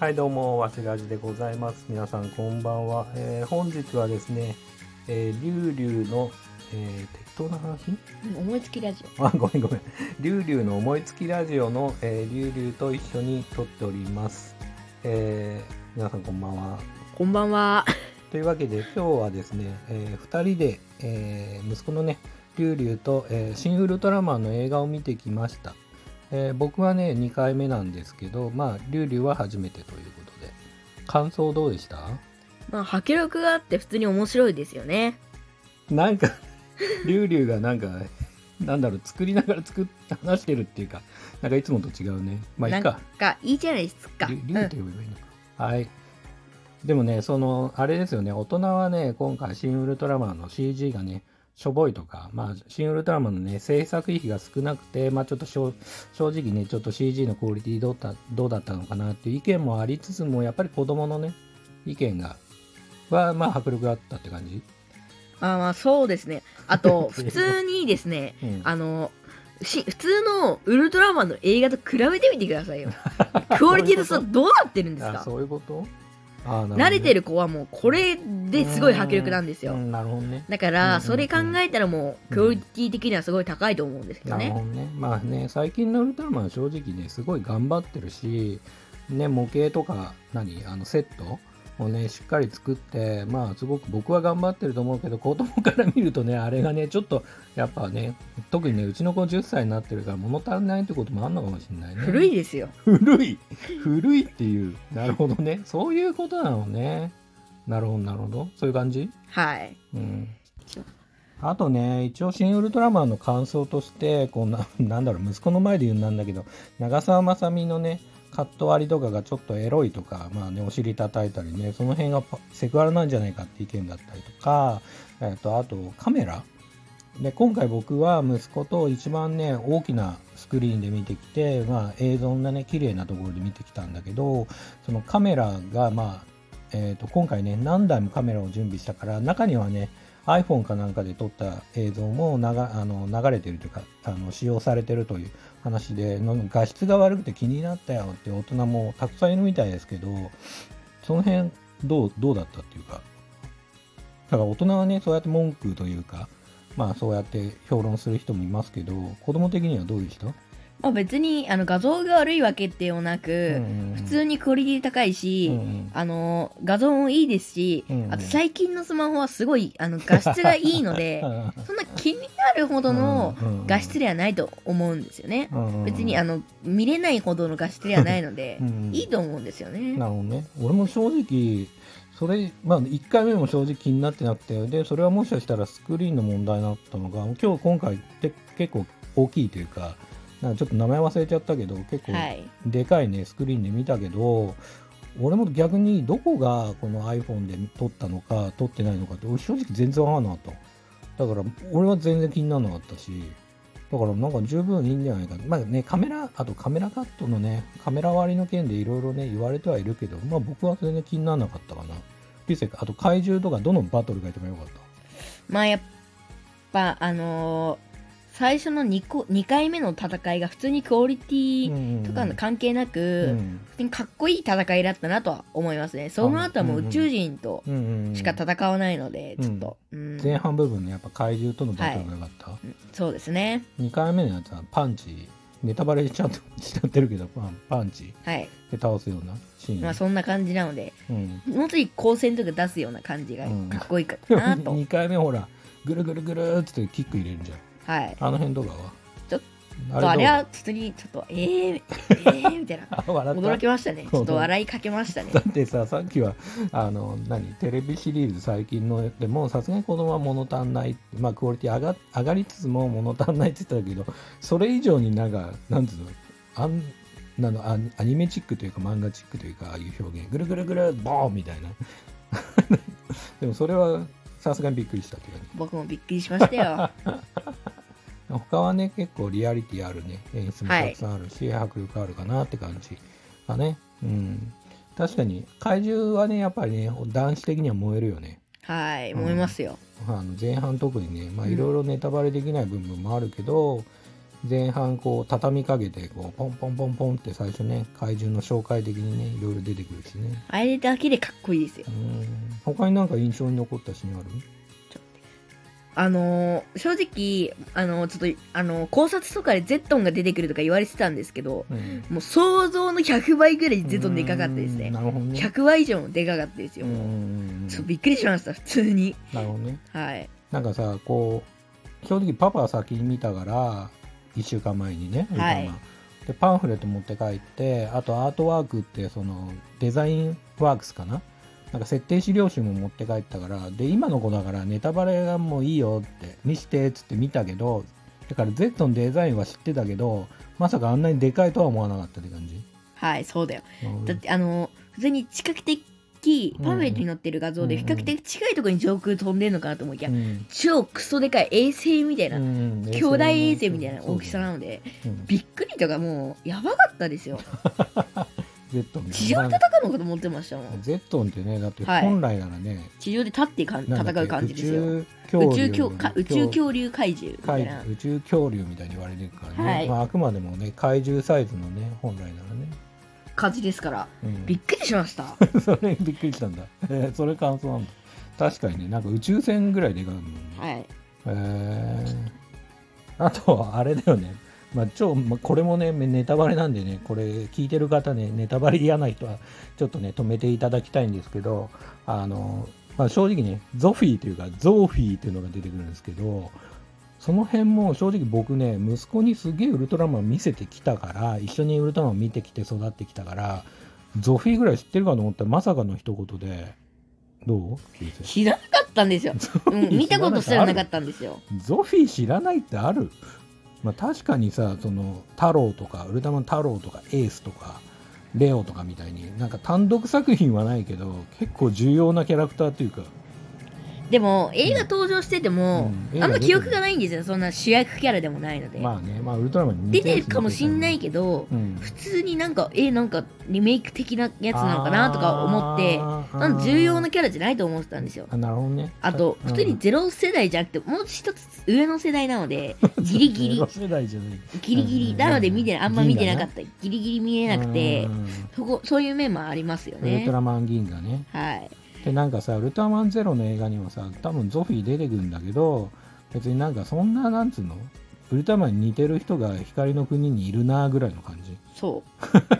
はい、どうも、わしらじでございます。皆さん、こんばんは。えー本日はですね、えー、リュウリュウの、えー適当な話？思いつきラジあ、ごめんごめん。リュウリュウの思いつきラジオの、えー、リュウリュウと一緒に撮っております。えー皆さん、こんばんは。オ。こんばんは。というわけで、今日はですね、え2人で、えー息子のね、リュウリュウと、えーシン・ウルトラマンの映画を見てきました。えー僕はね、2回目なんですけど、まあ、リュウリュウは初めてということで、感想どうでした？まあ、迫力があって普通に面白いですよね。なんか、リュウリュウがなんか、なんだろう、作りながら作って話してるっていうか、なんかいつもと違うね。まあいいなんか。か、いいじゃないですか。リュリュウって呼べばいいのか。はい。でもね、その、あれですよね、大人はね、今回、シン・ウルトラマンの CG がね、しょぼいとか、まあ、シン・ウルトラマンのね、制作費が少なくて、まあ、ちょっと正直ね、ちょっと CG のクオリティどうだどうだったのかなっていう意見もありつつも、やっぱり子供のね、意見が、は、まあ、迫力があったって感じ？あまあ、そうですね。あと、普通にですね、うん。あの、し普通のウルトラマンの映画と比べてみてくださいよ。クオリティとさどうなってるんですあかそういうこと？慣れてる子はもうこれですごい迫力なんですよう。んなるほどね。だから、それ考えたらもう、クオリティ的にはすごい高いと思うんですけどね。どね。まあね、最近のウルトラマンは正直ね、すごい頑張ってるし、ね、模型とか、何、あの、セットをね、しっかり作って、まあ、すごく僕は頑張ってると思うけど、子供から見るとね、あれがね、ちょっと、やっぱね、特にね、うちの子10歳になってるから、物足んないってこともあんのかもしれないね。古いですよ。古い古いっていう。なるほどね。そういうことなのね。なるほど、なるほど。そういう感じ？はい。うんあとね、一応、新ウルトラマンの感想として、こうな、なんだろう、息子の前で言うんだけど、長澤まさみのね、カット割りとかがちょっとエロいとか、まあね、お尻叩いたりね、その辺がセクハラなんじゃないかって意見だったりとか、えっと、あと、カメラ。で、今回僕は息子と一番ね、大きなスクリーンで見てきて、まあ、映像のね、綺麗なところで見てきたんだけど、そのカメラが、まあ、えっと、今回ね、何台もカメラを準備したから、中にはね、iPhone かなんかで撮った映像も流あの流れてるというかあの使用されてるという話での画質が悪くて気になったよって大人もたくさんいるみたいですけどその辺どうどうだったっていうか。だから大人はねそうやって文句というかまあそうやって評論する人もいますけど子供的にはどういう人、まあ別にあの画像が悪いわけではなく、普通にクオリティ高いし、うんうん。あの画像もいいですし、うんうん。あと最近のスマホはすごいあの画質がいいので そんな気になるほどの画質ではないと思うんですよね。別にあの、の見れないほどの画質ではないのでう、んいいと思うんですよね。なるほどね。俺も正直、それ、まあ、1回目も正直気になってなくて、で、それはもしかしたらスクリーンの問題だったのか、今日今回って結構大きいというか、なんかちょっと名前忘れちゃったけど、結構はい。でかいね、スクリーンで見たけど、俺も逆にどこがこの iPhone で撮ったのか、撮ってないのかって、俺正直全然わかんなかった。だから、俺は全然気にならなかったし、だからなんか十分いいんじゃないかな。まあね、カメラ、あとカメラカットのね、カメラ割りの件でいろいろね、言われてはいるけど、まあ僕は全然気にならなかったかな。リセあと怪獣とかどのバトルが一番良かったまあやっぱあのー最初の 2, 個2回目の戦いが普通にクオリティとかの関係なく、うん。普通にかっこいい戦いだったなとは思いますね。その後はもう宇宙人とうんうんうん。しか戦わないので、うん。ちょっと、うん。前半部分のやっぱ怪獣とのバトルが良かった、うん。そうですね。2回目のやつはパンチネタバレしちゃっしちゃってるけどパンパンチ。はい。で倒すようなシーン、まあそんな感じなので、うん、もうちょい光線とか出すような感じがうん。かっこいいかなと。2回目ほらぐるぐるぐるっつってキック入れるじゃんはい。あの辺とかは？ちょっああれは普通にちょっと、えー、えー、みたいな。驚きましたね。ちょっと笑いかけましたねだ。ってささっきはあの何？テレビシリーズ最近のでもさすがに子供は物足んないまあクオリティ上が上がりつつも物足んないって言ってたけどそれ以上になんかなんつうの？あんなのアニメチックというか漫画チックというかああいう表現ぐるぐるぐるボーンみたいな でもそれはさすがにびっくりしたって感じ僕もびっくりしましたよ。他はね結構リアリティあるね。演出もたくさんあるし、迫力あるかなって感じだね。うん。確かに怪獣はねやっぱりね男子的には燃えるよね。はい、うん。思いますよ。あの前半特にねまあうん。いろいろネタバレできない部分もあるけど、前半こう畳みかけてこうポンポンポンポンって最初ね怪獣の紹介的にねいろいろ出てくるしね。あれだけでかっこいいですよ。うん。他になんか印象に残ったシーンある？あのー正直あのーちょっとあのー考察とかでゼットンが出てくるとか言われてたんですけどうん。もう想像の100倍ぐらいゼットンでかかったですうん。ねなるほどね。100倍以上もでかかったですよ、うんうもんうん。う。そうびっくりしました普通に。なるほどね。はい。なんかさこう正直パパは先に見たから1週間前にね、はい。でパンフレット持って帰ってあとアートワークってそのデザインワークスかななんか設定資料集も持って帰ったからで今の子だからネタバレがもういいよって見してっつって見たけどだから Z のデザインは知ってたけどまさかあんなにでかいとは思わなかったって感じ、はいそうだよ。うん。だってあのー普通に近く的パンフレットに載ってる画像でうん。比較的近いところに上空飛んでるのかなと思いきや、うん。超クソでかい衛星みたいな、うん。兄弟衛星みたいな大きさなのでうんびっくりとかもうやばかったですよ Z 地上で戦うのかと思ってましたもん。Z ってねだってはい。本来ならね、地上で立ってかん戦う感じですよ。宇宇宙宙恐宇宙恐竜怪獣みたいな。怪宇宙恐竜みたいに言われてるからね、はい。まあ、あくまでもね怪獣サイズのね本来ならね、感じですから。うん。びっくりしました。それびっくりしたんだ、えーそれ感想なんだ。確かにねなんか宇宙船ぐらいでかいもんね、はい。えー。あとはあれだよねまあ超、まあ、これもねネタバレなんでねこれ聞いてる方ねネタバレ嫌な人はちょっとね止めていただきたいんですけどあの、まあ、正直ねゾフィーというかゾーフィーっていうのが出てくるんですけどその辺も正直僕ね息子にすげえウルトラマン見せてきたから一緒にウルトラマン見てきて育ってきたからゾフィーぐらい知ってるかと思ったらまさかの一言でどう？知らなかったんですよ、うん、見たことすらなかったんですよ。ゾフィー知らないってある？まあ確かにさその太郎とかウルトラマン太郎とかエースとかレオとかみたいになんか単独作品はないけど結構重要なキャラクターというかでも映画登場してても、うん。あんま記憶がないんですよ。そんな主役キャラでもないので、まあねまあウルトラマンに出似てるかもしんないけど、うん。普通になんかえなんかリメイク的なやつなのかなとか思ってなんか重要なキャラじゃないと思ってたんですよ。あなるほどね。あとうん。普通にゼロ世代じゃなくてもう一つ上の世代なので ギリギリ。世代じゃない。ギリギリなので見てあんま見てなかった。ギリギリ見えなくてうん。そこそういう面もありますよウルねトラマン銀河ね。はいでなんかさウルトラマンゼロの映画にはさ多分ゾフィー出てくるんだけど別になんかそんななんつうの？ウルトラマンに似てる人が光の国にいるなぐらいの感じ、そ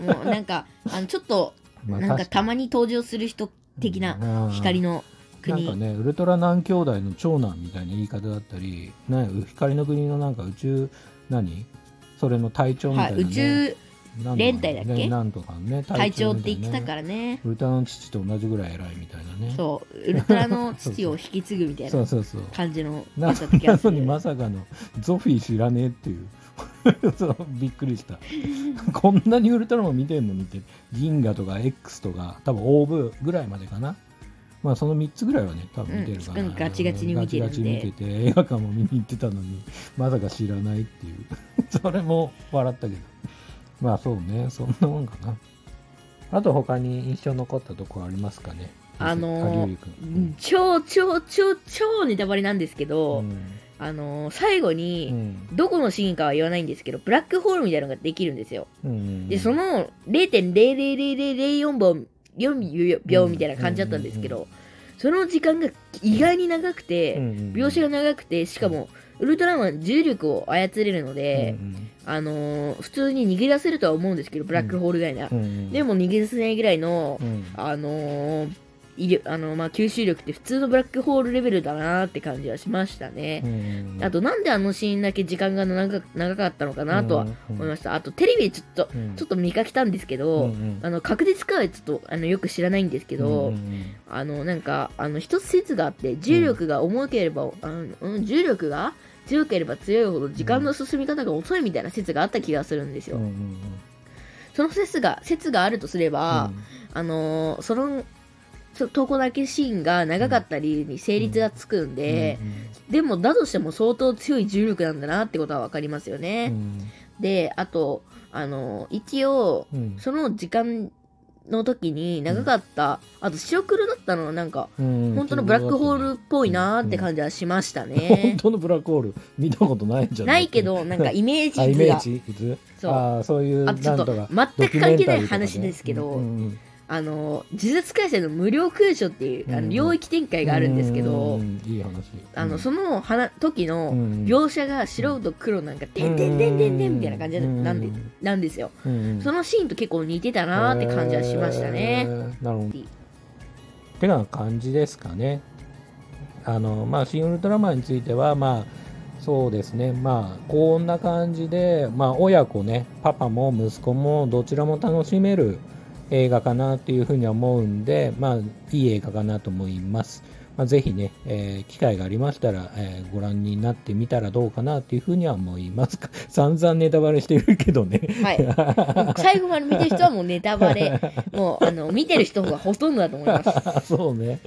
う。もうなんか あのちょっとまあなんか確たまに登場する人的なうん光のなん国かねウルトラナン兄弟の長男みたいな言い方だったり、ね、光の国のなんか宇宙何？それの隊長みたはいいな、ね。宇宙なんとか連隊だっけ？ねなんとかね隊長って言ってたからね。ウルトラの父と同じぐらい偉いみたいなね。そう。ウルトラの父を引き継ぐみたいな感じのなのにまさかのゾフィー知らねえっていう。そうびっくりした。こんなにウルトラマン見てんのにって銀河とか X とか多分オーブぐらいまでかな。まあその3つぐらいはね多分見てるかな、うん。ガチガチに見てるガチガチ見てて映画館も見に行ってたのにまさか知らないっていう。それも笑ったけどまあそうね。そんなもんかな。あと他に印象残ったとこありますかね？あのー龍君。超超超超ネタバレなんですけど、うん。あのー最後うに、ん。どこのシーンかは言わないんですけどブラックホールみたいなのができるんですよ。うんでその0.00004秒4秒みたいな感じだったんですけど、その時間が意外に長くて、描写が長くてしかもウルトラマン重力を操れるので、あのー普通に逃げ出せるとは思うんですけどブラックホールぐら。いなら、でも逃げ出せないぐらいの、うん。あのーあのまあ、吸収力って普通のブラックホールレベルだなって感じはしましたね、うんあとなんであのシーンだけ時間が長長かったのかなとは思いました、あとテレビでちょっとうん。ちょっと見かけたんですけど、うんあの確実かはちょっとあのよく知らないんですけど、うんあのなんかあの一つ説があって重力が重ければ、あのうん、重力が強ければ強いほど時間の進み方が遅いみたいな説があった気がするんですよ、うんうんその説が説があるとすれば、あのーそのそ投稿だけシーンが長かったりに成立がつくんで、でもだとしても相当強い重力なんだなってことは分かりますようね、ん。であとあのー一応うん。その時間の時に長かった、あと白黒だったのはなんかうん本当のブラックホールっぽいなーって感じはしました本ね。当のブラックホール見たことないんじゃない？ないけどなんかイメーあイメージ図？がジ図そう。ああそういうなんあとちょっと全く関係ない話ですけど、うんうんあの呪術廻戦の無料空所っていうあうん。の領域展開があるんですけど、うんいい話。あのその話時のうん描写が白と黒なんか「てんてんてんてんてん」みたいな感じなんでなんですよ。のそのシーンと結構似てたなーって感じはしましたね。なるほど。ってな感じですかね。あのまあ新ウルトラマンについてはまあそうですね。まあこんな感じでまあ親子ねパパも息子もどちらも楽しめる映画かなというふうに思うんでまあいい映画かなと思います、まあ、ぜひね、えー機会がありましたら、えーご覧になってみたらどうかなっていうふうには思います。散々ネタバレしてるけどね。はい、最後まで見てる人はもうネタバレ、もうあの見てる人がほとんどだと思います。そうね。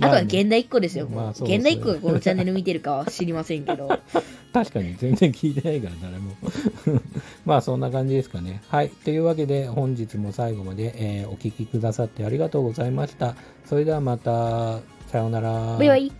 あとは現代っ子ですよ。まあね。現代っ子がこのチャンネル見てるかは知りませんけど。確かに全然聞いてないから誰も。まあそんな感じですかね。はい。というわけで本日も最後まで、えーお聞きくださってありがとうございました。それではまたさようならバイバイ。